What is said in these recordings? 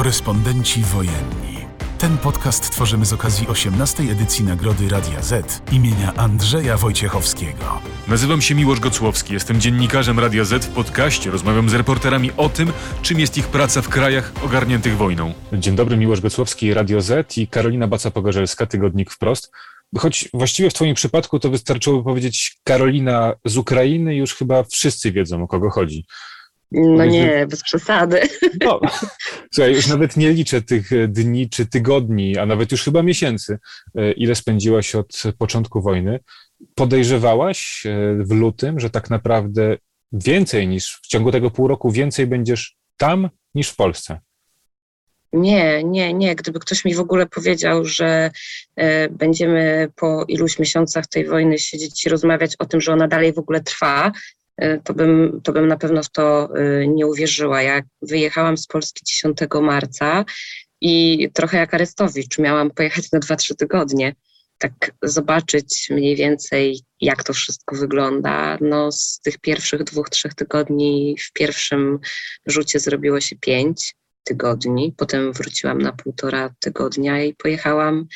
Korespondenci wojenni. Ten podcast tworzymy z okazji 18. edycji Nagrody Radia Z imienia Andrzeja Wojciechowskiego. Nazywam się Miłosz Gocłowski, jestem dziennikarzem Radia Z. W podcaście rozmawiam z reporterami o tym, czym jest ich praca w krajach ogarniętych wojną. Dzień dobry, Miłosz Gocłowski, Radio Z i Karolina Baca-Pogorzelska, Tygodnik Wprost. Choć właściwie w Twoim przypadku to wystarczyłoby powiedzieć Karolina z Ukrainy, już chyba wszyscy wiedzą, o kogo chodzi. No nie, bez przesady. No, słuchaj, już nawet nie liczę tych e, dni czy tygodni, a nawet już chyba miesięcy, e, ile spędziłaś od początku wojny. Podejrzewałaś e, w lutym, że tak naprawdę więcej niż w ciągu tego pół roku więcej będziesz tam niż w Polsce? Nie, nie, nie. Gdyby ktoś mi w ogóle powiedział, że będziemy po iluś miesiącach tej wojny siedzieć i rozmawiać o tym, że ona dalej w ogóle trwa, to bym, to bym na pewno w to e, nie uwierzyła. Jak wyjechałam z Polski 10 marca i trochę jak Arestowicz, miałam pojechać na 2-3 tygodnie, tak zobaczyć mniej więcej, jak to wszystko wygląda. No, z tych pierwszych dwóch, trzech tygodni w pierwszym rzucie zrobiło się pięć tygodni, potem wróciłam na półtora tygodnia i pojechałam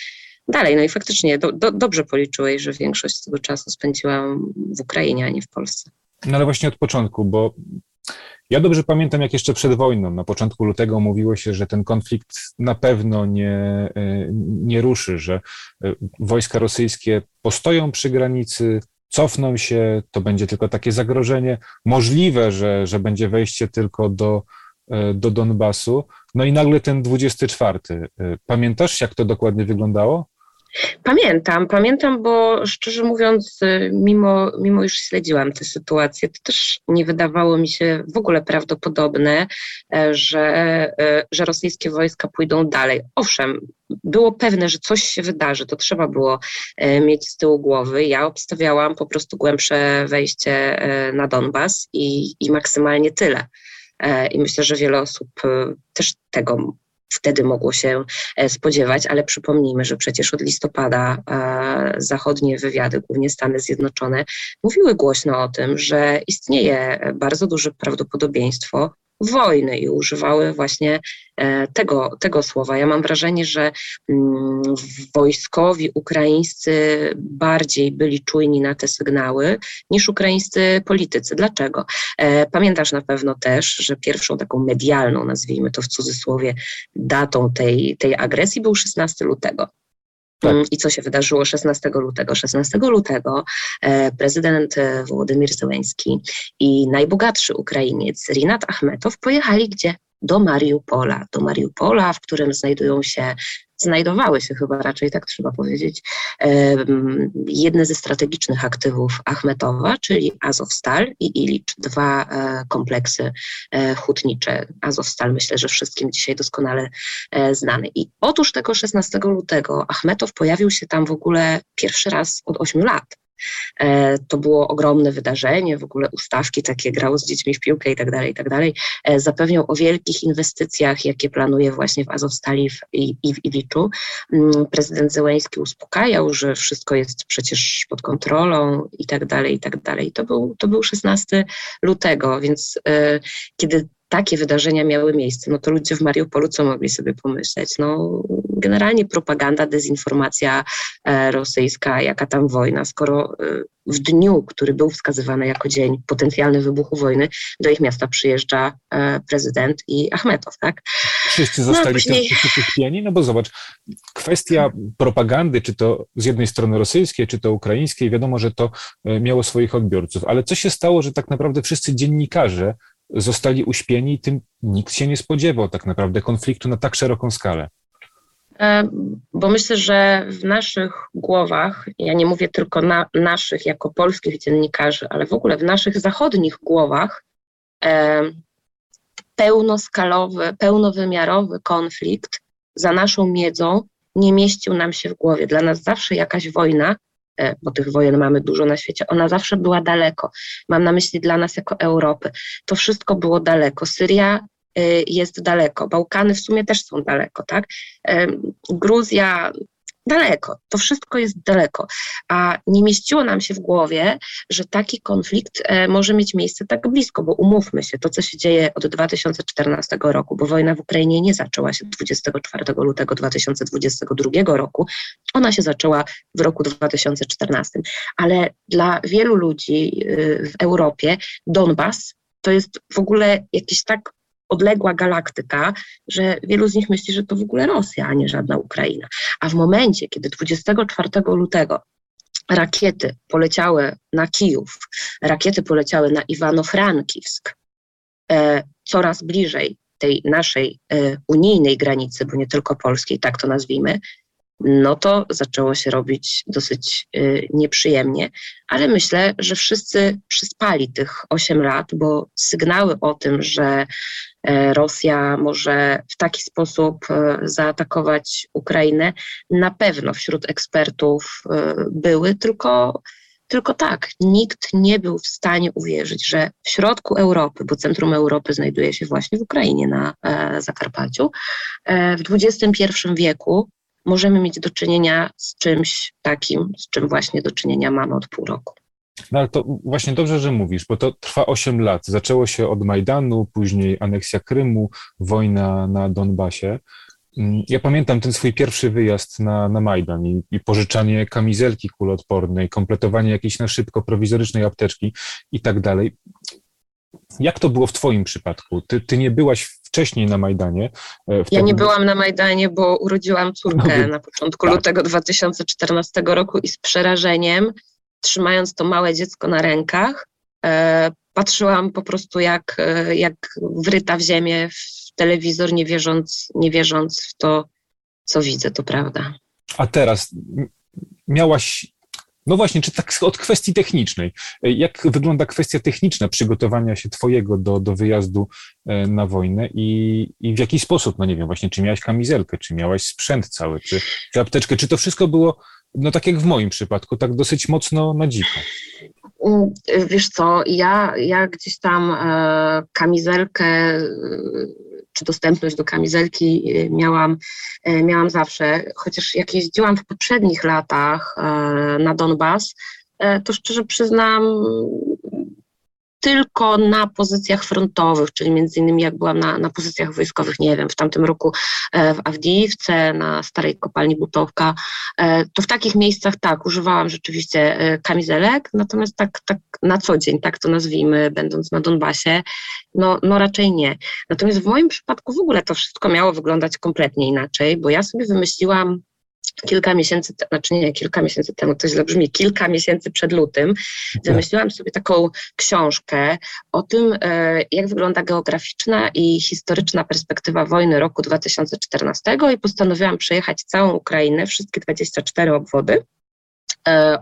dalej. No i faktycznie do, do, dobrze policzyłeś, że większość tego czasu spędziłam w Ukrainie, a nie w Polsce. No ale właśnie od początku, bo ja dobrze pamiętam, jak jeszcze przed wojną, na początku lutego mówiło się, że ten konflikt na pewno nie, e, nie ruszy, że e, wojska rosyjskie postoją przy granicy, cofną się, to będzie tylko takie zagrożenie. Możliwe, że, że będzie wejście tylko do, e, do Donbasu. No i nagle ten 24. Pamiętasz, jak to dokładnie wyglądało? Pamiętam, pamiętam, bo szczerze mówiąc, y, mimo, mimo już śledziłam tę sytuację, to też nie wydawało mi się w ogóle prawdopodobne, e, że, e, że rosyjskie wojska pójdą dalej. Owszem, było pewne, że coś się wydarzy, to trzeba było e, mieć z tyłu głowy. Ja obstawiałam po prostu głębsze wejście na Donbas i, i maksymalnie tyle. I myślę, że wiele osób też tego wtedy mogło się e, spodziewać, ale przypomnijmy, że przecież od listopada e, zachodnie wywiady, głównie Stany Zjednoczone, mówiły głośno o tym, że istnieje bardzo duże prawdopodobieństwo wojny i używały właśnie e, tego, tego słowa. Ja mam wrażenie, że mm, wojskowi ukraińscy bardziej byli czujni na te sygnały niż ukraińscy politycy. Dlaczego? E, pamiętasz na pewno też, że pierwszą taką medialną, nazwijmy to w cudzysłowie, datą tej, tej agresji był 16 lutego. Tak. Mm, I co się wydarzyło 16 lutego? 16 lutego e, prezydent e, Włodymir Zełenski i najbogatszy Ukrainiec Rinat Achmetow pojechali gdzie? Do Mariupola. Do Mariupola, w którym znajdują się znajdowały się chyba raczej, tak trzeba powiedzieć, jedne ze strategicznych aktywów Achmetowa, czyli Azowstal i Ilicz, dwa e, kompleksy e, hutnicze. Azowstal myślę, że wszystkim dzisiaj doskonale e, znany. I otóż tego 16 lutego Achmetow pojawił się tam w ogóle pierwszy raz od 8 lat. E, to było ogromne wydarzenie, w ogóle ustawki takie grało z dziećmi w piłkę i tak dalej, i tak dalej. E, zapewniał o wielkich inwestycjach, jakie planuje właśnie w Azowstali i, i w Iliczu. Mm, prezydent Zełęński uspokajał, że wszystko jest przecież pod kontrolą i tak dalej, i tak dalej. To był, to był 16 lutego, więc e, kiedy takie wydarzenia miały miejsce, no to ludzie w Mariupolu co mogli sobie pomyśleć? No, generalnie propaganda, dezinformacja e, rosyjska, jaka tam wojna, skoro e, w dniu, który był wskazywany jako dzień potencjalny wybuchu wojny, do ich miasta przyjeżdża e, prezydent i Achmetow, tak? Wszyscy no, zostali no, później... No bo zobacz, kwestia propagandy, czy to z jednej strony rosyjskiej, czy to ukraińskiej, wiadomo, że to miało swoich odbiorców, ale co się stało, że tak naprawdę wszyscy dziennikarze zostali uśpieni i tym nikt się nie spodziewał tak naprawdę konfliktu na tak szeroką skalę. E, bo myślę, że w naszych głowach, ja nie mówię tylko na naszych jako polskich dziennikarzy, ale w ogóle w naszych zachodnich głowach, e, pełnoskalowy, pełnowymiarowy konflikt za naszą miedzą nie mieścił nam się w głowie. Dla nas zawsze jakaś wojna E, bo tych wojen mamy dużo na świecie, ona zawsze była daleko. Mam na myśli dla nas jako Europy. To wszystko było daleko. Syria jest daleko, Bałkany w sumie też są daleko, tak? E, Gruzja daleko. To wszystko jest daleko. A nie mieściło nam się w głowie, że taki konflikt e, może mieć miejsce tak blisko, bo umówmy się, to co się dzieje od 2014 roku, bo wojna w Ukrainie nie zaczęła się 24 lutego 2022 roku, ona się zaczęła w roku 2014. Ale dla wielu ludzi y, w Europie Donbas to jest w ogóle jakiś tak odległa galaktyka, że wielu z nich myśli, że to w ogóle Rosja, a nie żadna Ukraina. A w momencie, kiedy 24 lutego rakiety poleciały na Kijów, rakiety poleciały na Iwano-Frankiwsk, e, coraz bliżej tej naszej e, unijnej granicy, bo nie tylko polskiej, tak to nazwijmy, no to zaczęło się robić dosyć y, nieprzyjemnie, ale myślę, że wszyscy przyspali tych 8 lat, bo sygnały o tym, że Rosja może w taki sposób e, zaatakować Ukrainę, na pewno wśród ekspertów e, były, tylko tylko tak, nikt nie był w stanie uwierzyć, że w środku Europy, bo centrum Europy znajduje się właśnie w Ukrainie na e, Zakarpaciu, e, w XXI wieku możemy mieć do czynienia z czymś takim, z czym właśnie do czynienia mamy od pół roku. No ale to właśnie dobrze, że mówisz, bo to trwa 8 lat. Zaczęło się od Majdanu, później aneksja Krymu, wojna na Donbasie. Mm, ja pamiętam ten swój pierwszy wyjazd na, na Majdan i, i pożyczanie kamizelki kuloodpornej, kompletowanie jakiejś na szybko prowizorycznej apteczki i tak dalej. Jak to było w Twoim przypadku? Ty, ty nie byłaś wcześniej na Majdanie. E, ja nie byłam na Majdanie, bo urodziłam córkę no, na początku tak. lutego 2014 roku i z przerażeniem, trzymając to małe dziecko na rękach, e, patrzyłam po prostu jak, e, jak wryta w ziemię w telewizor, nie wierząc, nie wierząc w to, co widzę, to prawda. A teraz miałaś no właśnie, czy tak od kwestii technicznej. Jak wygląda kwestia techniczna przygotowania się Twojego do, do wyjazdu e, na wojnę i, i w jaki sposób, no nie wiem, właśnie, czy miałaś kamizelkę, czy miałaś sprzęt cały, czy, czy apteczkę, czy to wszystko było, no tak jak w moim przypadku, tak dosyć mocno na dziko? Mm, wiesz co, ja, ja gdzieś tam e, kamizelkę czy dostępność do kamizelki y, miałam, miałam zawsze. Chociaż jak jeździłam w poprzednich latach e, na Donbas, e, to szczerze przyznam, tylko na pozycjach frontowych, czyli między innymi jak byłam na, na pozycjach wojskowych, nie wiem, w tamtym roku e, w Awdijiwce, na starej kopalni Butowka, e, to w takich miejscach tak, używałam rzeczywiście e, kamizelek, natomiast tak, tak na co dzień, tak to nazwijmy, będąc na Donbasie, no, no raczej nie. Natomiast w moim przypadku w ogóle to wszystko miało wyglądać kompletnie inaczej, bo ja sobie wymyśliłam kilka miesięcy, znaczy nie kilka miesięcy temu, to źle brzmi, kilka miesięcy przed lutym, wymyśliłam sobie taką książkę o tym, e, jak wygląda geograficzna i historyczna perspektywa wojny roku 2014 i postanowiłam przejechać całą Ukrainę, wszystkie 24 obwody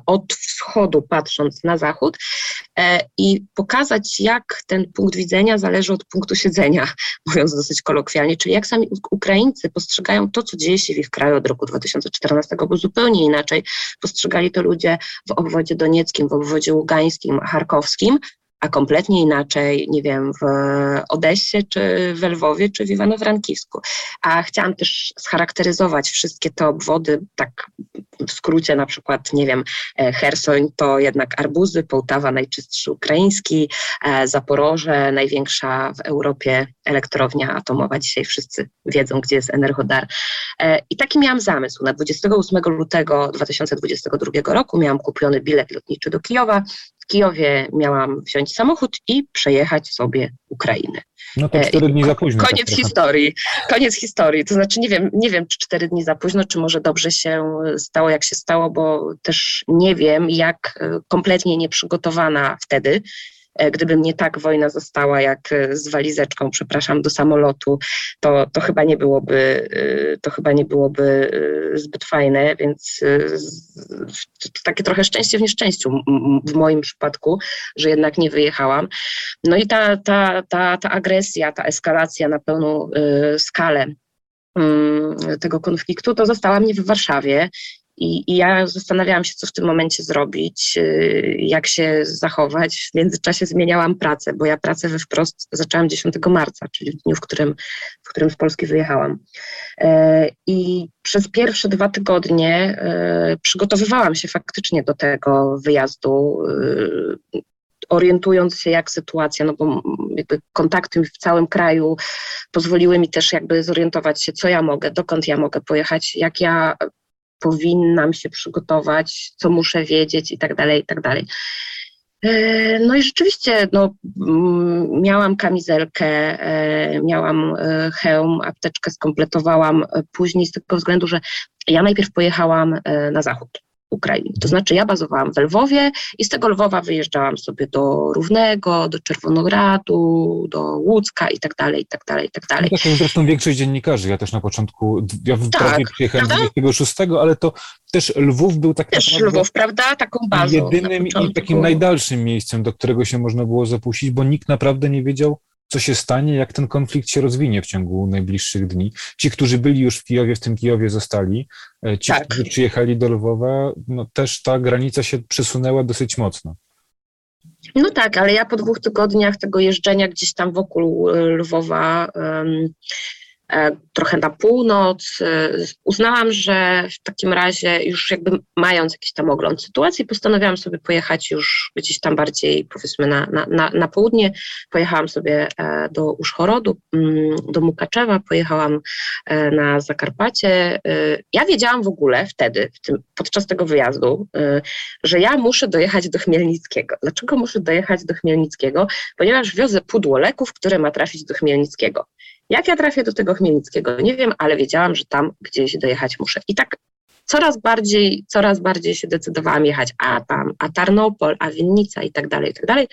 od wschodu patrząc na zachód e, i pokazać, jak ten punkt widzenia zależy od punktu siedzenia, mówiąc dosyć kolokwialnie, czyli jak sami Ukraińcy postrzegają to, co dzieje się w ich kraju od roku 2014, bo zupełnie inaczej postrzegali to ludzie w obwodzie donieckim, w obwodzie ługańskim, charkowskim, a kompletnie inaczej, nie wiem, w Odessie, czy w Lwowie, czy w Iwano-Frankivsku. A chciałam też scharakteryzować wszystkie te obwody, tak w skrócie na przykład, nie wiem, e, Hersoń to jednak arbuzy, Połtawa najczystszy ukraiński, e, Zaporoże największa w Europie elektrownia atomowa. Dzisiaj wszyscy wiedzą, gdzie jest Energodar. E, I taki miałam zamysł. Na 28 lutego 2022 roku miałam kupiony bilet lotniczy do Kijowa. W Kijowie miałam wziąć samochód i przejechać sobie Ukrainę. No to cztery dni za późno. Koniec tak historii. Koniec historii. To znaczy nie wiem, nie wiem, czy cztery dni za późno, czy może dobrze się stało, jak się stało, bo też nie wiem, jak e, kompletnie nieprzygotowana wtedy E, gdyby mnie tak wojna została jak e, z walizeczką, przepraszam, do samolotu, to, to chyba nie byłoby, e, to chyba nie byłoby zbyt fajne, więc takie trochę szczęście w nieszczęściu w moim przypadku, że jednak nie wyjechałam. No i ta, ta, ta, ta agresja, ta eskalacja na pełną skalę mm, tego konfliktu, to została mnie w Warszawie I, I, ja zastanawiałam się, co w tym momencie zrobić, y, jak się zachować. W międzyczasie zmieniałam pracę, bo ja pracę we wprost zaczęłam 10 marca, czyli w dniu, w którym, w którym z Polski wyjechałam. E, I przez pierwsze dwa tygodnie e, przygotowywałam się faktycznie do tego wyjazdu y, orientując się, jak sytuacja, no bo jakby kontakty w całym kraju pozwoliły mi też jakby zorientować się, co ja mogę, dokąd ja mogę pojechać, jak ja powinnam się przygotować, co muszę wiedzieć i tak dalej, i tak dalej. E, no i rzeczywiście no, miałam kamizelkę, e, miałam e, hełm, apteczkę skompletowałam później z tego względu, że ja najpierw pojechałam na zachód. Ukrainy. To znaczy ja bazowałam w Lwowie i z tego Lwowa wyjeżdżałam sobie do Równego, do Czerwonogradu, do Łódzka i tak dalej, i tak dalej, i tak dalej. No tak zresztą większość dziennikarzy. Ja też na początku, ja w tak, przyjechałem prawda? 26, ale to też Lwów był tak też naprawdę Lwów, prawda? Taką bazą jedynym i takim najdalszym miejscem, do którego się można było zapuścić, bo nikt naprawdę nie wiedział, co się stanie, jak ten konflikt się rozwinie w ciągu najbliższych dni. Ci, którzy byli już w Kijowie, w tym Kijowie zostali. E, ci, tak. którzy przyjechali do Lwowa, no też ta granica się przesunęła dosyć mocno. No tak, ale ja po dwóch tygodniach tego jeżdżenia gdzieś tam wokół e, Lwowa um, trochę na północ. E, uznałam, że w takim razie już jakby mając jakiś tam ogląd sytuacji, postanowiłam sobie pojechać już gdzieś tam bardziej powiedzmy na, na, na, na południe. Pojechałam sobie e, do Uszchorodu, mm, do Mukaczewa, pojechałam na Zakarpacie. Ja wiedziałam w ogóle wtedy, tym, podczas tego wyjazdu, że ja muszę dojechać do Chmielnickiego. Dlaczego muszę dojechać do Chmielnickiego? Ponieważ wiozę pudło leków, które ma trafić do Chmielnickiego. Jak ja trafię do tego Chmielnickiego, nie wiem, ale wiedziałam, że tam gdzieś dojechać muszę. I tak coraz bardziej, coraz bardziej się decydowałam jechać, a tam, a Tarnopol, a Winnica i tak dalej, i tak dalej.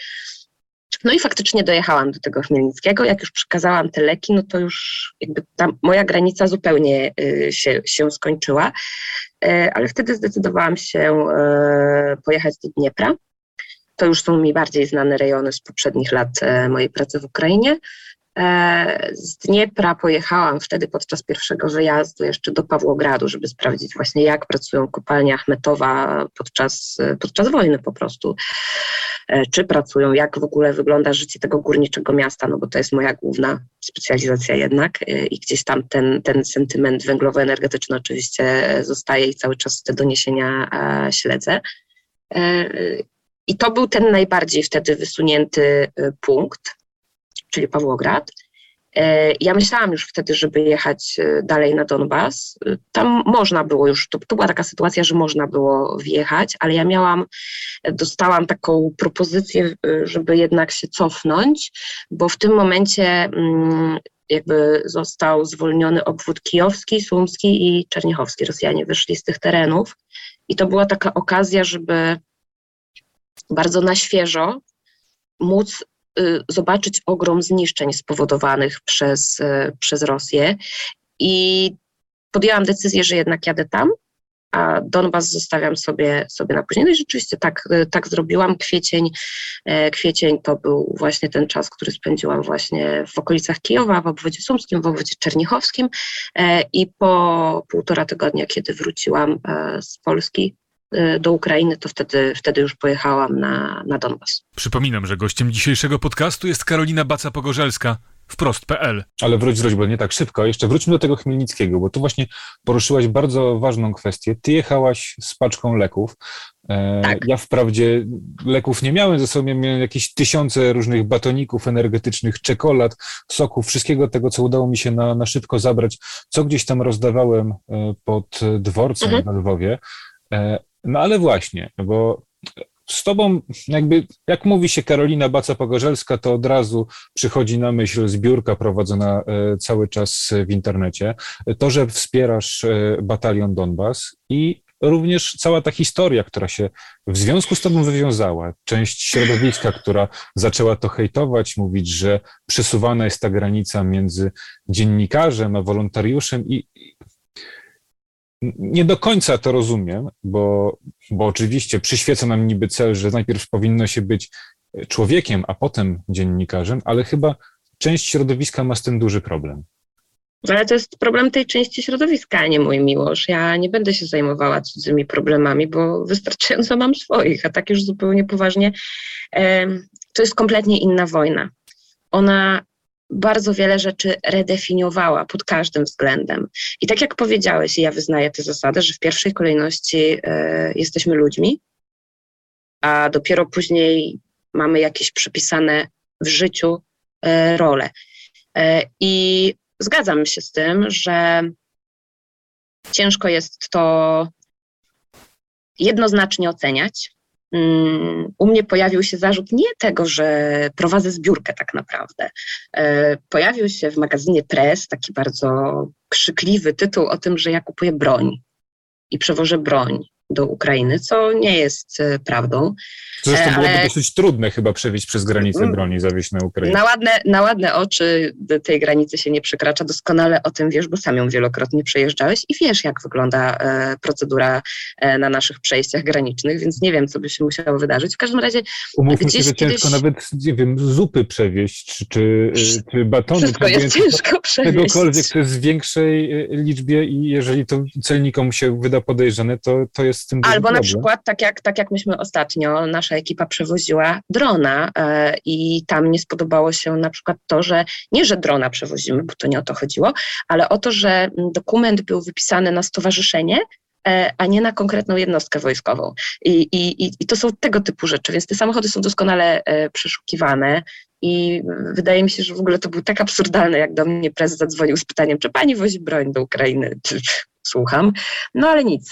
No i faktycznie dojechałam do tego Chmielnickiego. Jak już przekazałam te leki, no to już jakby tam moja granica zupełnie y, się, się skończyła. Y, ale wtedy zdecydowałam się y, pojechać do Dniepra. To już są mi bardziej znane rejony z poprzednich lat mojej pracy w Ukrainie. E, z Dniepra pojechałam wtedy podczas pierwszego wyjazdu jeszcze do Pawłogradu, żeby sprawdzić właśnie jak pracują kopalnie Achmetowa podczas, podczas wojny po prostu. E, czy pracują, jak w ogóle wygląda życie tego górniczego miasta, no bo to jest moja główna specjalizacja jednak e, i gdzieś tam ten, ten sentyment węglowo-energetyczny oczywiście zostaje i cały czas te doniesienia śledzę. I to był ten najbardziej wtedy wysunięty punkt czyli Pawłograd. E, ja myślałam już wtedy, żeby jechać e, dalej na Donbas. E, tam można było już, to, to, była taka sytuacja, że można było wjechać, ale ja miałam, dostałam taką propozycję, żeby jednak się cofnąć, bo w tym momencie mm, jakby został zwolniony obwód kijowski, sumski i czerniechowski. Rosjanie wyszli z tych terenów i to była taka okazja, żeby bardzo na świeżo móc zobaczyć ogrom zniszczeń spowodowanych przez, y, przez Rosję. I podjęłam decyzję, że jednak jadę tam, a Donbas zostawiam sobie, sobie na później. No i rzeczywiście tak, y, tak zrobiłam. Kwiecień, kwiecień to był właśnie ten czas, który spędziłam właśnie w okolicach Kijowa, w obwodzie sumskim, w obwodzie czernichowskim i po półtora tygodnia, kiedy wróciłam z Polski, Y, do Ukrainy, to wtedy, wtedy już pojechałam na, na Donbas. Przypominam, że gościem dzisiejszego podcastu jest Karolina Baca-Pogorzelska, wprost.pl. Ale wróć, wróć, bo nie tak szybko. Jeszcze wróćmy do tego Chmielnickiego, bo tu właśnie poruszyłaś bardzo ważną kwestię. Ty jechałaś z paczką leków. E, tak. Ja wprawdzie leków nie miałem ze sobą, miałem jakieś tysiące różnych batoników energetycznych, czekolad, soków, wszystkiego tego, co udało mi się na, na szybko zabrać, co gdzieś tam rozdawałem e, pod dworcem mhm. w Lwowie. E, no ale właśnie, bo z tobą, jakby, jak mówi się Karolina Baca-Pogorzelska, to od razu przychodzi na myśl zbiórka prowadzona e, cały czas w internecie. To, że wspierasz e, batalion Donbas i również cała ta historia, która się w związku z tobą wywiązała. Część środowiska, która zaczęła to hejtować, mówić, że przesuwana jest ta granica między dziennikarzem a wolontariuszem i, nie do końca to rozumiem, bo, bo oczywiście przyświeca nam niby cel, że najpierw powinno się być człowiekiem, a potem dziennikarzem, ale chyba część środowiska ma z tym duży problem. Ale to jest problem tej części środowiska, a nie mój miłość. Ja nie będę się zajmowała cudzymi problemami, bo wystarczająco mam swoich, a tak już zupełnie poważnie. To jest kompletnie inna wojna. Ona bardzo wiele rzeczy redefiniowała pod każdym względem. I tak jak powiedziałeś, ja wyznaję tę zasadę, że w pierwszej kolejności e, jesteśmy ludźmi, a dopiero później mamy jakieś przypisane w życiu e, role. E, I zgadzam się z tym, że ciężko jest to jednoznacznie oceniać. Mm, u mnie pojawił się zarzut nie tego, że prowadzę zbiórkę tak naprawdę. E, pojawił się w magazynie Press taki bardzo krzykliwy tytuł o tym, że ja kupuję broń i przewożę broń do Ukrainy, co nie jest e, prawdą. Zresztą byłoby Ale... dosyć trudne chyba przewieźć przez granicę mm. broni, zawieźć na Ukrainę. Na ładne, na ładne oczy tej granicy się nie przekracza. Doskonale o tym wiesz, bo sam ją wielokrotnie przejeżdżałeś i wiesz, jak wygląda e, procedura e, na naszych przejściach granicznych, więc nie wiem, co by się musiało wydarzyć. W każdym razie Umówmy gdzieś się, że kiedyś... ciężko nawet, nie wiem, zupy przewieźć, czy, czy, czy batony. Wszystko jest ciężko przewieźć. Czegokolwiek, to jest w większej e, liczbie i jeżeli to celnikom się wyda podejrzane, to, to jest z tym Albo na przykład, tak jak, tak jak myśmy ostatnio, nasza ekipa przewoziła drona e, i tam nie spodobało się na przykład to, że nie, że drona przewozimy, bo to nie o to chodziło, ale o to, że dokument był wypisany na stowarzyszenie, e, a nie na konkretną jednostkę wojskową. I, i, I to są tego typu rzeczy, więc te samochody są doskonale e, przeszukiwane. I wydaje mi się, że w ogóle to był tak absurdalne, jak do mnie prezes zadzwonił z pytaniem, czy pani wozi broń do Ukrainy. Słucham. No ale nic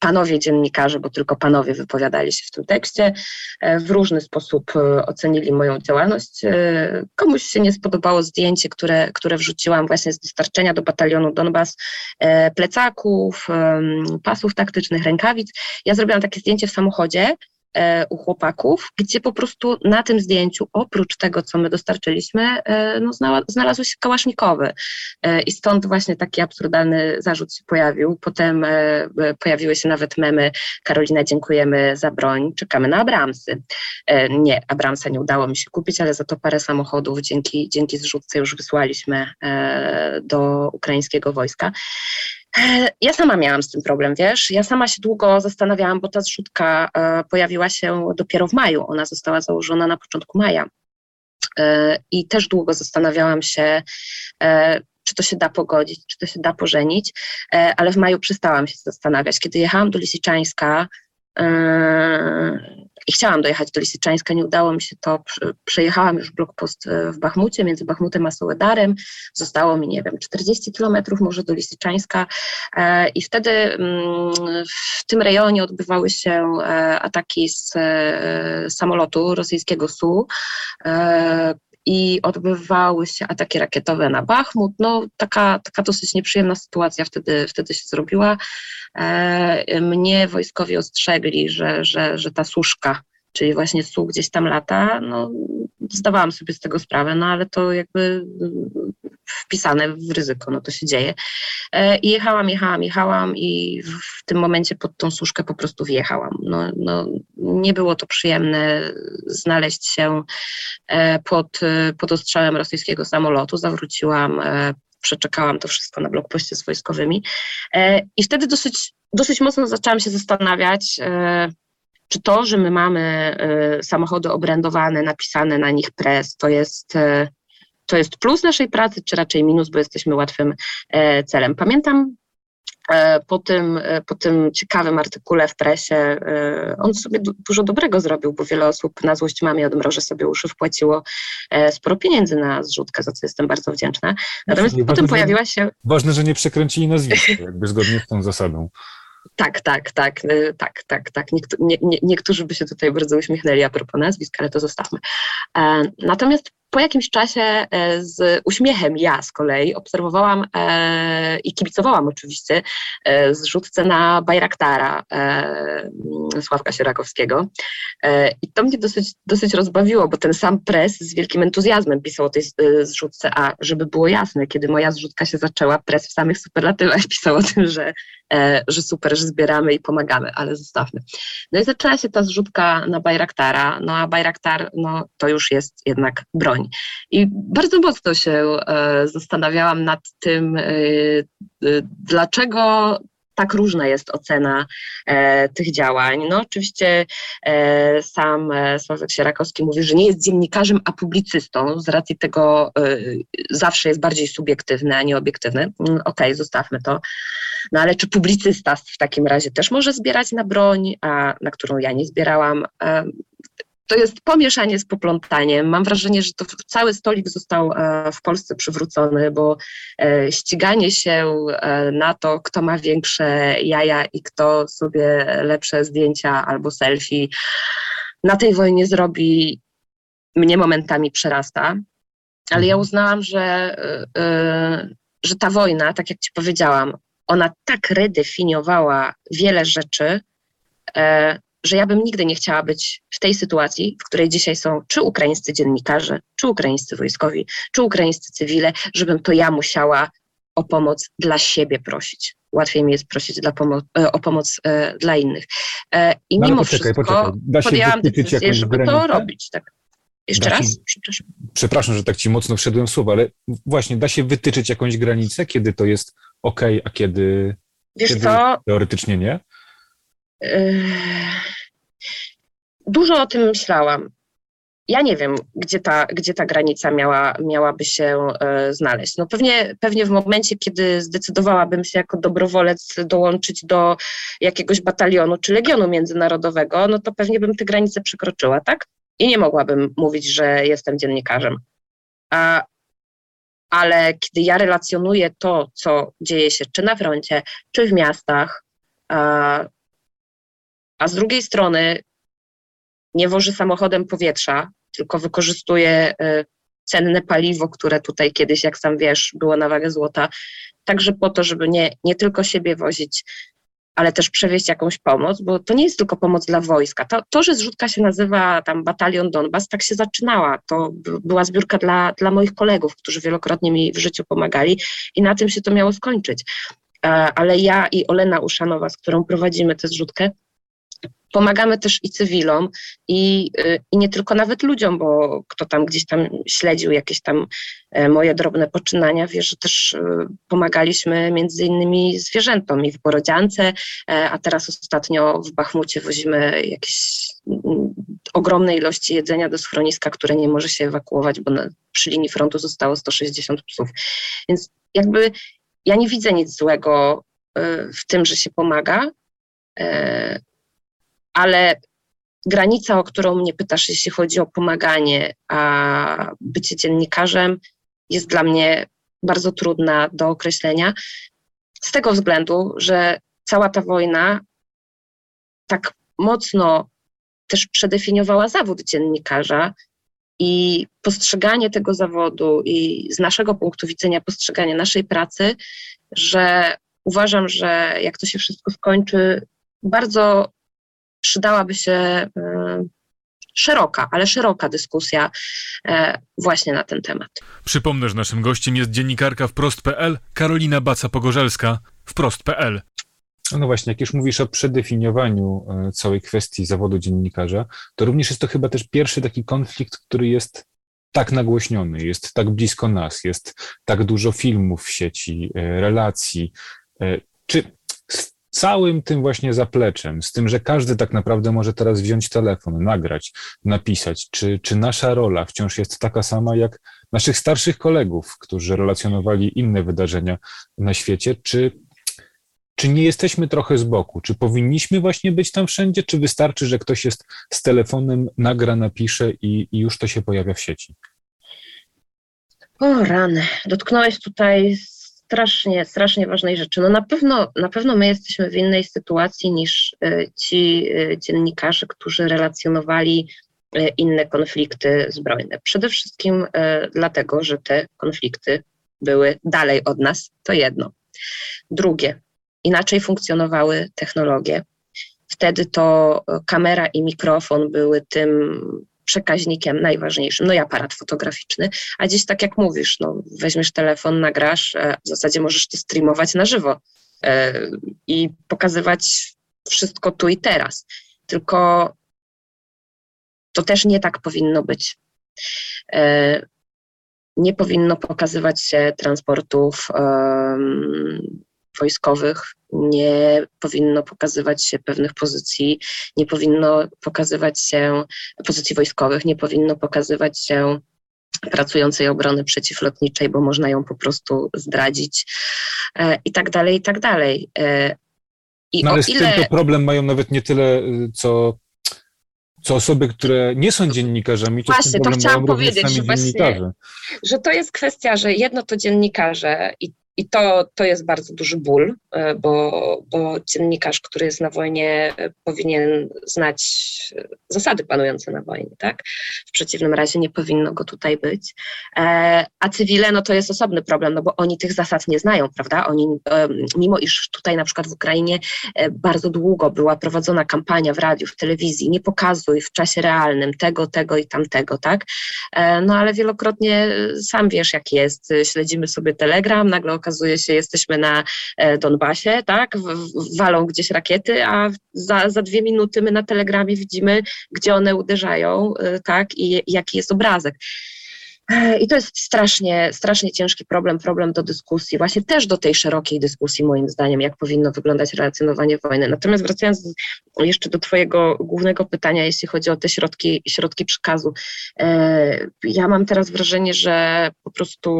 panowie dziennikarze, bo tylko panowie wypowiadali się w tym tekście, e, w różny sposób e, ocenili moją działalność. E, komuś się nie spodobało zdjęcie, które, które wrzuciłam właśnie z dostarczenia do batalionu Donbas plecaków, pasów taktycznych, rękawic. Ja zrobiłam takie zdjęcie w samochodzie, u chłopaków, gdzie po prostu na tym zdjęciu, oprócz tego, co my dostarczyliśmy, e, no, się kałasznikowy. E, I stąd właśnie taki absurdalny zarzut się pojawił. Potem pojawiły się nawet memy Karolina, dziękujemy za broń, czekamy na Abramsy. Nie, Abramsa nie udało mi się kupić, ale za to parę samochodów dzięki, dzięki zrzutce już wysłaliśmy do ukraińskiego wojska. Ja sama miałam z tym problem, wiesz. Ja sama się długo zastanawiałam, bo ta zrzutka e, pojawiła się dopiero w maju. Ona została założona na początku maja. E, I też długo zastanawiałam się, e, czy to się da pogodzić, czy to się da pożenić, ale w maju przestałam się zastanawiać. Kiedy jechałam do Lisiczańska, i chciałam dojechać do Lisiczańska, nie udało mi się to. Przejechałam już blokpost e, w Bachmucie, między Bachmutem a Sołedarem. Zostało mi, nie wiem, 40 kilometrów może do Lisiczańska e, i wtedy mm, w tym rejonie odbywały się e, ataki z samolotu rosyjskiego SU, i odbywały się ataki rakietowe na Bachmut. No, taka, taka dosyć nieprzyjemna sytuacja wtedy, wtedy się zrobiła. E, mnie wojskowi ostrzegli, że, że, że ta suszka, czyli właśnie słuch gdzieś tam lata, no, zdawałam sobie z tego sprawę, no ale to jakby wpisane w ryzyko, no to się dzieje. E, I jechałam, jechałam, jechałam i w tym momencie pod tą suszkę po prostu wjechałam. No, no, nie było to przyjemne znaleźć się e, pod, pod ostrzałem rosyjskiego samolotu. Zawróciłam, e, przeczekałam to wszystko na blokpoście z wojskowymi i wtedy dosyć, dosyć mocno zaczęłam się zastanawiać, czy to, że my mamy samochody obrędowane, napisane na nich pres, to jest to jest plus naszej pracy, czy raczej minus, bo jesteśmy łatwym e, celem. Pamiętam po tym, po tym ciekawym artykule w presie, on sobie dużo dobrego zrobił, bo wiele osób na złość mamie odmroże sobie uszy wpłaciło sporo pieniędzy na zrzutkę, za co jestem bardzo wdzięczna. Natomiast potem ważne, pojawiła się... Ważne, że nie przekręcili nazwiska, jakby zgodnie z tą zasadą. Tak, tak, tak, tak, tak, tak. nie, nie, niektórzy by się tutaj bardzo uśmiechnęli a propos nazwisk, ale to zostawmy. Natomiast po jakimś czasie e, z uśmiechem ja z kolei obserwowałam e, i kibicowałam oczywiście e, zrzutce na Bajraktara Sławka Sierakowskiego. I to mnie dosyć, dosyć rozbawiło, bo ten sam pres z wielkim entuzjazmem pisał o tej zrzutce, a żeby było jasne, kiedy moja zrzutka się zaczęła, pres w samych superlatywach pisał o tym, że, że super, że zbieramy i pomagamy, ale zostawmy. No i zaczęła się ta zrzutka na Bajraktara, no a Bajraktar no, to już jest jednak broń. I bardzo mocno się zastanawiałam nad tym, dlaczego tak różna jest ocena e, tych działań. No oczywiście e, sam e, Sławek Sierakowski mówi, że nie jest dziennikarzem, a publicystą. Z racji tego e, zawsze jest bardziej subiektywny, a nie obiektywny. Mm, Okej, okay, zostawmy to. No ale czy publicysta w takim razie też może zbierać na broń, a na którą ja nie zbierałam? To jest pomieszanie z poplątaniem. Mam wrażenie, że to cały stolik został e, w Polsce przywrócony, bo e, ściganie się e, na to, kto ma większe jaja i kto sobie lepsze zdjęcia albo selfie na tej wojnie zrobi, mnie momentami przerasta. Ale ja mhm. uznałam, że, że ta wojna, tak jak ci powiedziałam, ona tak redefiniowała wiele rzeczy, że ja bym nigdy nie chciała być w tej sytuacji, w której dzisiaj są czy ukraińscy dziennikarze, czy ukraińscy wojskowi, czy ukraińscy cywile, żebym to ja musiała o pomoc dla siebie prosić. Łatwiej mi jest prosić dla pomo e, o pomoc e, dla innych. E, I no, mimo poczekaj, wszystko poczekaj. podjęłam decyzję, żeby granicę? to robić. Tak. Jeszcze da raz? Się, przepraszam. Przepraszam, że tak ci mocno wszedłem w słowo, ale właśnie da się wytyczyć jakąś granicę, kiedy to jest ok, a kiedy, Wiesz kiedy co? teoretycznie nie? Dużo o tym myślałam. Ja nie wiem, gdzie ta, gdzie ta granica miała, miałaby się e, znaleźć. No pewnie, pewnie w momencie, kiedy zdecydowałabym się jako dobrowolec dołączyć do jakiegoś batalionu czy legionu międzynarodowego, no to pewnie bym te granice przekroczyła, tak? I nie mogłabym mówić, że jestem dziennikarzem. A, ale kiedy ja relacjonuję to, co dzieje się czy na froncie, czy w miastach, a, a z drugiej strony nie woży samochodem powietrza, tylko wykorzystuje y, cenne paliwo, które tutaj kiedyś, jak sam wiesz, było na wagę złota, także po to, żeby nie, nie tylko siebie wozić, ale też przewieźć jakąś pomoc, bo to nie jest tylko pomoc dla wojska. To, to że zrzutka się nazywa tam Batalion Donbas, tak się zaczynała. To była zbiórka dla, dla moich kolegów, którzy wielokrotnie mi w życiu pomagali i na tym się to miało skończyć. E, ale ja i Olena Uszanowa, z którą prowadzimy tę zrzutkę, Pomagamy też i cywilom, i, y, i nie tylko nawet ludziom, bo kto tam gdzieś tam śledził jakieś tam e, moje drobne poczynania, wie, że też y, pomagaliśmy między innymi zwierzętom i w Borodziance, e, a teraz ostatnio w Bachmucie wozimy jakieś mm, ogromne ilości jedzenia do schroniska, które nie może się ewakuować, bo na, przy linii frontu zostało 160 psów. Więc jakby ja nie widzę nic złego y, w tym, że się pomaga. Ale granica, o którą mnie pytasz, jeśli chodzi o pomaganie, a bycie dziennikarzem, jest dla mnie bardzo trudna do określenia. Z tego względu, że cała ta wojna tak mocno też przedefiniowała zawód dziennikarza i postrzeganie tego zawodu i z naszego punktu widzenia postrzeganie naszej pracy, że uważam, że jak to się wszystko skończy, bardzo przydałaby się e, szeroka, ale szeroka dyskusja e, właśnie na ten temat. Przypomnę, że naszym gościem jest dziennikarka wprost.pl Karolina Baca-Pogorzelska, wprost.pl. No właśnie, jak już mówisz o przedefiniowaniu e, całej kwestii zawodu dziennikarza, to również jest to chyba też pierwszy taki konflikt, który jest tak nagłośniony, jest tak blisko nas, jest tak dużo filmów w sieci, relacji. Czy całym tym właśnie zapleczem, z tym, że każdy tak naprawdę może teraz wziąć telefon, nagrać, napisać, czy, czy nasza rola wciąż jest taka sama jak naszych starszych kolegów, którzy relacjonowali inne wydarzenia na świecie, czy, czy nie jesteśmy trochę z boku? Czy powinniśmy właśnie być tam wszędzie, czy wystarczy, że ktoś jest z telefonem, nagra, napisze i, i już to się pojawia w sieci? O rany, dotknąłeś tutaj strasznie, strasznie ważnej rzeczy. No na pewno, na pewno my jesteśmy w innej sytuacji niż e, ci e, dziennikarze, którzy relacjonowali e, inne konflikty zbrojne. Przede wszystkim dlatego, że te konflikty były dalej od nas, to jedno. Drugie, inaczej funkcjonowały technologie. Wtedy to kamera i mikrofon były tym przekaźnikiem najważniejszym, no i aparat fotograficzny, a dziś tak jak mówisz, no, weźmiesz telefon, nagrasz, e, w zasadzie możesz to streamować na żywo e, i pokazywać wszystko tu i teraz. Tylko to też nie tak powinno być. E, nie powinno pokazywać się transportów wojskowych, nie powinno pokazywać się pewnych pozycji, nie powinno pokazywać się pozycji wojskowych, nie powinno pokazywać się pracującej obrony przeciwlotniczej, bo można ją po prostu zdradzić e, i tak dalej, i tak dalej. E, I no ale z ile... tym to problem mają nawet nie tyle, y, co co osoby, które nie są dziennikarzami, to Właśnie, to chciałam powiedzieć, że, właśnie, że to jest kwestia, że jedno to dziennikarze i i to, to jest bardzo duży ból, e, bo, bo dziennikarz, który jest na wojnie, powinien znać zasady panujące na wojnie, tak? W przeciwnym razie nie powinno go tutaj być. E, a cywile, no to jest osobny problem, no bo oni tych zasad nie znają, prawda? Oni, mimo iż tutaj na przykład w Ukrainie e, bardzo długo była prowadzona kampania w radiu, w telewizji, nie pokazuj w czasie realnym tego, tego i tamtego, tak? No ale wielokrotnie sam wiesz, jak jest. Śledzimy sobie Telegram, nagle okazuje się, jesteśmy na e, Donbasie, tak, walą gdzieś rakiety, a za, za dwie minuty my na telegramie widzimy, gdzie one uderzają, e, tak, i jaki jest obrazek. E, I to jest strasznie, strasznie ciężki problem, problem do dyskusji, właśnie też do tej szerokiej dyskusji, moim zdaniem, jak powinno wyglądać relacjonowanie wojny. Natomiast wracając jeszcze do Twojego głównego pytania, jeśli chodzi o te środki, środki przekazu, ja mam teraz wrażenie, że po prostu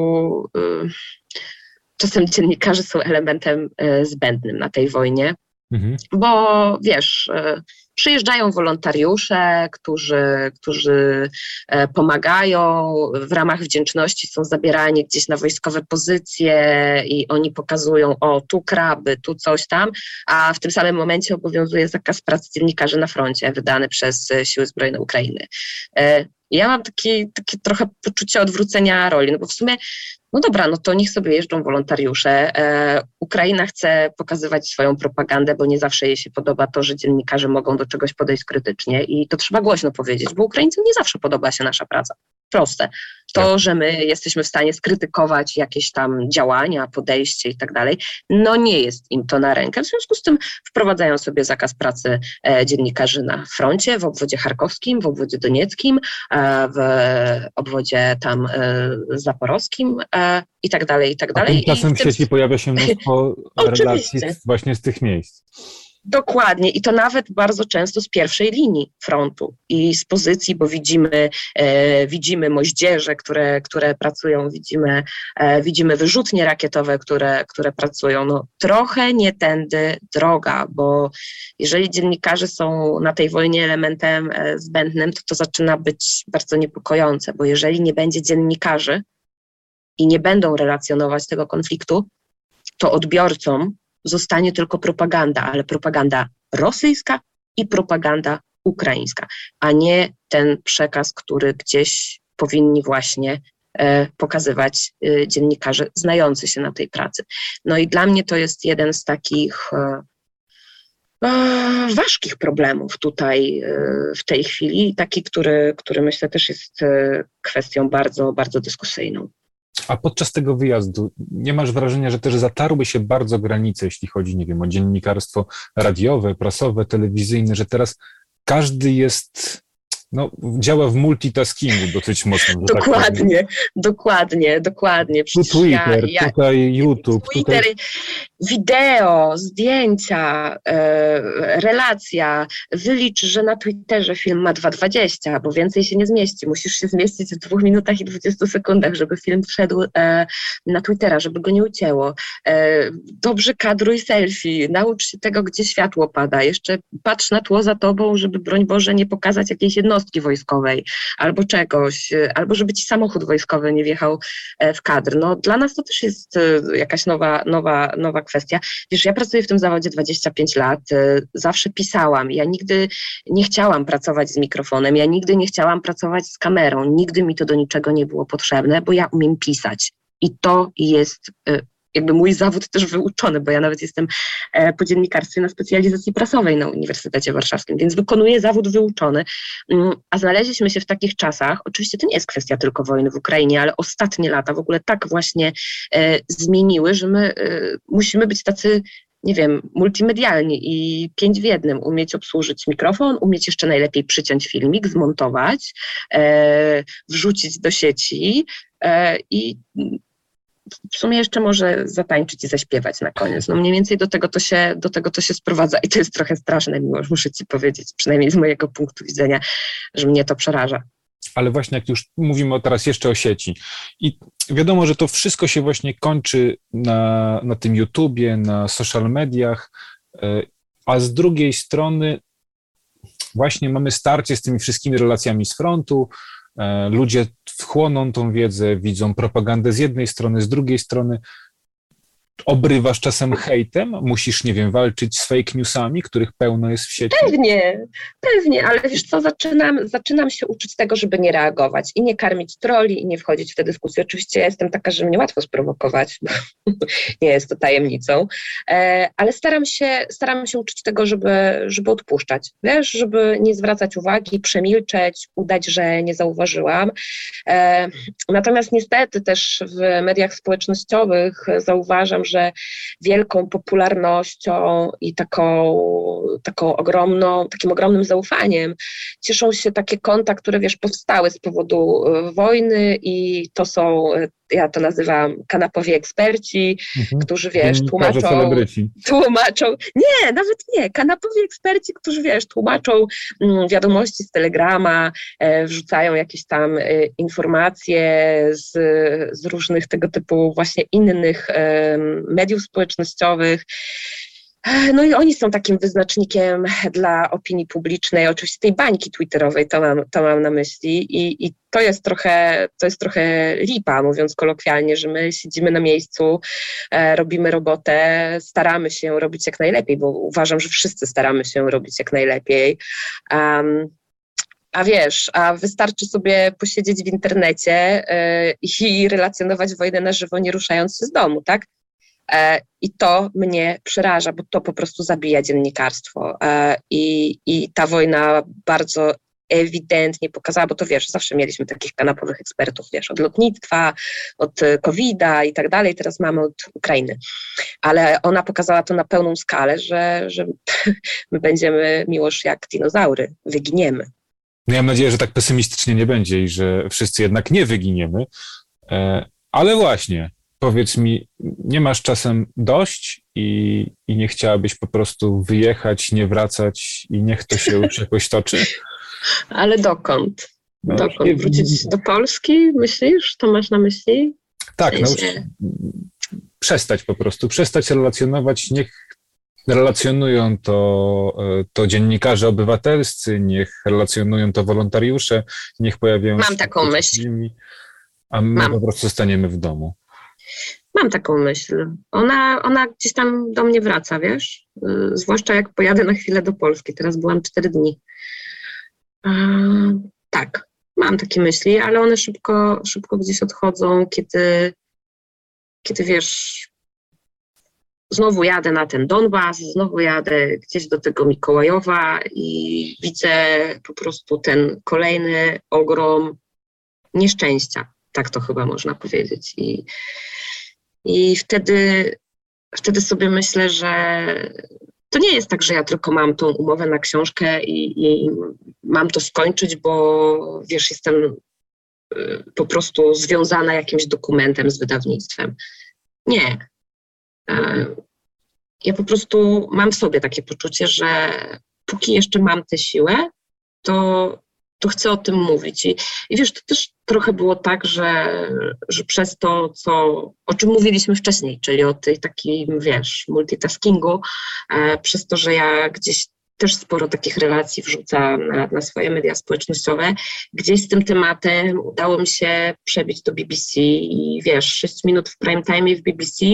czasem dziennikarze są elementem e, zbędnym na tej wojnie, mhm. bo wiesz, e, przyjeżdżają wolontariusze, którzy, którzy e, pomagają, w ramach wdzięczności są zabierani gdzieś na wojskowe pozycje i oni pokazują, o tu kraby, tu coś tam, a w tym samym momencie obowiązuje zakaz pracy dziennikarzy na froncie, wydany przez Siły Zbrojne Ukrainy. Ja mam takie, takie trochę poczucie odwrócenia roli, no bo w sumie no dobra, no to niech sobie jeżdżą wolontariusze. E, Ukraina chce pokazywać swoją propagandę, bo nie zawsze jej się podoba to, że dziennikarze mogą do czegoś podejść krytycznie i to trzeba głośno powiedzieć, bo Ukraińcom nie zawsze podoba się nasza praca. Proste. To, tak. że my jesteśmy w stanie skrytykować jakieś tam działania, podejście i tak dalej, no nie jest im to na rękę. W związku z tym wprowadzają sobie zakaz pracy e, dziennikarzy na froncie, w obwodzie charkowskim, w obwodzie donieckim, e, w obwodzie tam e, zaporowskim i tak dalej, i tak dalej. A tymczasem w sieci pojawia się mnóstwo relacji właśnie z tych miejsc. Dokładnie i to nawet bardzo często z pierwszej linii frontu i z pozycji, bo widzimy, e, widzimy moździerze, które, które pracują, widzimy, e, widzimy wyrzutnie rakietowe, które, które pracują. No, trochę nie tędy droga, bo jeżeli dziennikarze są na tej wojnie elementem e, zbędnym, to to zaczyna być bardzo niepokojące, bo jeżeli nie będzie dziennikarzy i nie będą relacjonować tego konfliktu, to odbiorcom zostanie tylko propaganda, ale propaganda rosyjska i propaganda ukraińska, a nie ten przekaz, który gdzieś powinni właśnie e, pokazywać e, dziennikarze znający się na tej pracy. No i dla mnie to jest jeden z takich e, ważkich problemów tutaj w tej chwili, taki, który, który myślę też jest kwestią bardzo, bardzo dyskusyjną. A podczas tego wyjazdu nie masz wrażenia, że też zatarły się bardzo granice, jeśli chodzi, nie wiem, o dziennikarstwo radiowe, prasowe, telewizyjne, że teraz każdy jest no, działa w multitaskingu dosyć mocno. Dokładnie, tak dokładnie, dokładnie. tu Twitter, ja, ja, tutaj YouTube. Twitter, tutaj... wideo, zdjęcia, e, relacja. Wylicz, że na Twitterze film ma 2,20, bo więcej się nie zmieści. Musisz się zmieścić w dwóch minutach i 20 sekundach, żeby film wszedł e, na Twittera, żeby go nie ucięło. E, dobrze kadruj selfie, naucz się tego, gdzie światło pada. Jeszcze patrz na tło za tobą, żeby broń Boże nie pokazać jakiejś jednostki jednostki wojskowej albo czegoś, albo żeby ci samochód wojskowy nie wjechał e, w kadr. No, dla nas to też jest e, jakaś nowa, nowa, nowa kwestia. Wiesz, ja pracuję w tym zawodzie 25 lat, e, zawsze pisałam, ja nigdy nie chciałam pracować z mikrofonem, ja nigdy nie chciałam pracować z kamerą, nigdy mi to do niczego nie było potrzebne, bo ja umiem pisać. I to jest jakby mój zawód też wyuczony, bo ja nawet jestem e, po dziennikarstwie na specjalizacji prasowej na Uniwersytecie Warszawskim, więc wykonuję zawód wyuczony. Mm, a znaleźliśmy się w takich czasach, oczywiście to nie jest kwestia tylko wojny w Ukrainie, ale ostatnie lata w ogóle tak właśnie e, zmieniły, że my e, musimy być tacy nie wiem, multimedialnie i pięć w jednym, umieć obsłużyć mikrofon, umieć jeszcze najlepiej przyciąć filmik, zmontować, e, wrzucić do sieci e, i w sumie jeszcze może zatańczyć i zaśpiewać na koniec. No mniej więcej do tego to się, do tego to się sprowadza i to jest trochę straszne, mimo muszę ci powiedzieć, przynajmniej z mojego punktu widzenia, że mnie to przeraża. Ale właśnie jak już mówimy teraz jeszcze o sieci i wiadomo, że to wszystko się właśnie kończy na, na tym YouTubie, na social mediach, e, a z drugiej strony właśnie mamy starcie z tymi wszystkimi relacjami z frontu, ludzie wchłoną tą wiedzę, widzą propagandę z jednej strony, z drugiej strony obrywasz czasem hejtem, musisz, nie wiem, walczyć z fake newsami, których pełno jest w sieci? Pewnie, pewnie, ale wiesz co, zaczynam, zaczynam się uczyć tego, żeby nie reagować i nie karmić troli i nie wchodzić w te dyskusje. Oczywiście ja jestem taka, że mnie łatwo sprowokować, nie jest to tajemnicą, e, ale staram się, staram się uczyć tego, żeby, żeby odpuszczać, wiesz, żeby nie zwracać uwagi, przemilczeć, udać, że nie zauważyłam. E, natomiast niestety też w mediach społecznościowych zauważam, że wielką popularnością i taką, taką ogromną, takim ogromnym zaufaniem cieszą się takie konta, które wiesz, powstały z powodu e, wojny i to są e, ja to nazywam kanapowi eksperci, mhm. którzy wiesz, tłumaczą, tłumaczą, nie, nawet nie, kanapowi eksperci, którzy wiesz, tłumaczą mm, wiadomości z Telegrama, e, wrzucają jakieś tam e, informacje z, z różnych tego typu właśnie innych mediów społecznościowych. No i oni są takim wyznacznikiem dla opinii publicznej, oczywiście tej bańki twitterowej, to mam, to mam na myśli i, i to jest trochę, to jest trochę lipa, mówiąc kolokwialnie, że my siedzimy na miejscu, e, robimy robotę, staramy się robić jak najlepiej, bo uważam, że wszyscy staramy się robić jak najlepiej. Um, a wiesz, a wystarczy sobie posiedzieć w internecie y, i relacjonować wojnę na żywo, nie ruszając się z domu, tak? E, I to mnie przeraża, bo to po prostu zabija dziennikarstwo. E, I, i ta wojna bardzo ewidentnie pokazała, bo to wiesz, zawsze mieliśmy takich kanapowych ekspertów, wiesz, od lotnictwa, od COVID-a i tak dalej, teraz mamy od Ukrainy. Ale ona pokazała to na pełną skalę, że, że my będziemy miłoż jak dinozaury, wyginiemy. No ja mam nadzieję, że tak pesymistycznie nie będzie i że wszyscy jednak nie wyginiemy. E, ale właśnie, powiedz mi, nie masz czasem dość i, i nie chciałabyś po prostu wyjechać, nie wracać i niech to się już jakoś toczy? Ale dokąd? No, dokąd? Nie, Wrócić do Polski, myślisz? To masz na myśli? Tak, no, przestać po prostu, przestać relacjonować, niech relacjonują to, e, to dziennikarze obywatelscy, niech relacjonują to wolontariusze, niech pojawiają Mam się... Mam taką myśl. A my Mam. po prostu zostaniemy w domu. Mam taką myśl. Ona, ona gdzieś tam do mnie wraca, wiesz? Yy, zwłaszcza jak pojadę na chwilę do Polski. Teraz byłam cztery dni. Tak, mam takie myśli, ale one szybko, szybko gdzieś odchodzą, kiedy, kiedy wiesz, znowu jadę na ten Donbas, znowu jadę gdzieś do tego Mikołajowa i widzę po prostu ten kolejny ogrom nieszczęścia. Tak to chyba można powiedzieć. I, i wtedy, wtedy sobie myślę, że to nie jest tak, że ja tylko mam tą umowę na książkę i, i mam to skończyć, bo wiesz, jestem y, po prostu związana jakimś dokumentem z wydawnictwem. Nie. E, ja po prostu mam w sobie takie poczucie, że póki jeszcze mam tę siłę, to to chcę o tym mówić. I, I, wiesz, to też trochę było tak, że, że przez to, co, o czym mówiliśmy wcześniej, czyli o tej takim, wiesz, multitaskingu, e, przez to, że ja gdzieś też sporo takich relacji wrzucam na, na, swoje media społecznościowe. Gdzieś z tym tematem udało mi się przebić do BBC i wiesz, 6 minut w prime time w BBC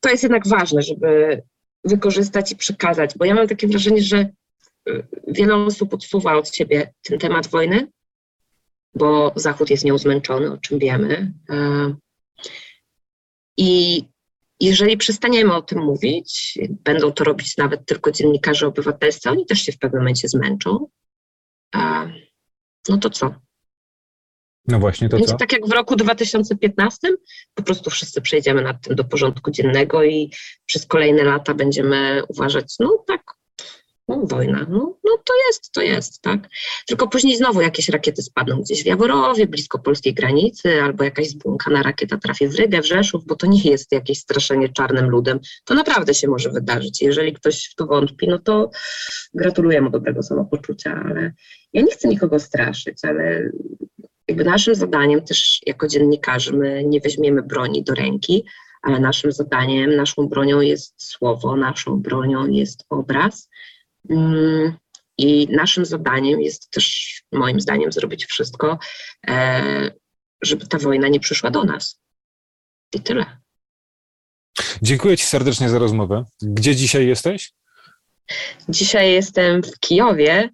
to jest jednak ważne, żeby wykorzystać i przekazać, bo ja mam takie wrażenie, że wiele osób odsuwa od siebie ten temat wojny, bo Zachód jest nią zmęczony, o czym wiemy. E, I jeżeli przestaniemy o tym mówić, będą to robić nawet tylko dziennikarze obywatelscy, oni też się w pewnym momencie zmęczą, e, no to co? No właśnie, to Będzie co? tak jak w roku 2015, po prostu wszyscy przejdziemy nad tym do porządku dziennego i przez kolejne lata będziemy uważać, no tak, no, wojna, no, no to jest, to jest, tak. Tylko później znowu jakieś rakiety spadną gdzieś w Jaworowie, blisko polskiej granicy, albo jakaś zbłąkana rakieta trafi w Rygę, w Rzeszów, bo to nie jest jakieś straszenie czarnym ludem. To naprawdę się może wydarzyć. Jeżeli ktoś w to wątpi, no to gratuluję mu dobrego samopoczucia, ale ja nie chcę nikogo straszyć, ale jakby naszym zadaniem też jako dziennikarzy, my nie weźmiemy broni do ręki, ale naszym zadaniem, naszą bronią jest słowo, naszą bronią jest obraz. Mm, I naszym zadaniem jest też, moim zdaniem, zrobić wszystko, e, żeby ta wojna nie przyszła do nas. I tyle. Dziękuję Ci serdecznie za rozmowę. Gdzie dzisiaj jesteś? Dzisiaj jestem w Kijowie,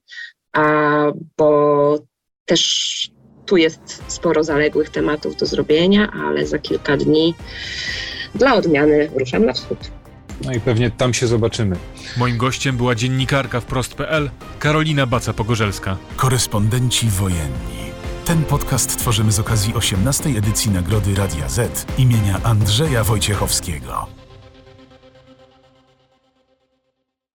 bo też tu jest sporo zaległych tematów do zrobienia, ale za kilka dni dla odmiany ruszam na wschód. No i pewnie tam się zobaczymy. Moim gościem była dziennikarka wprost.pl Karolina Baca-Pogorzelska. Korespondenci wojenni. Ten podcast tworzymy z okazji 18. edycji Nagrody Radia Z imienia Andrzeja Wojciechowskiego.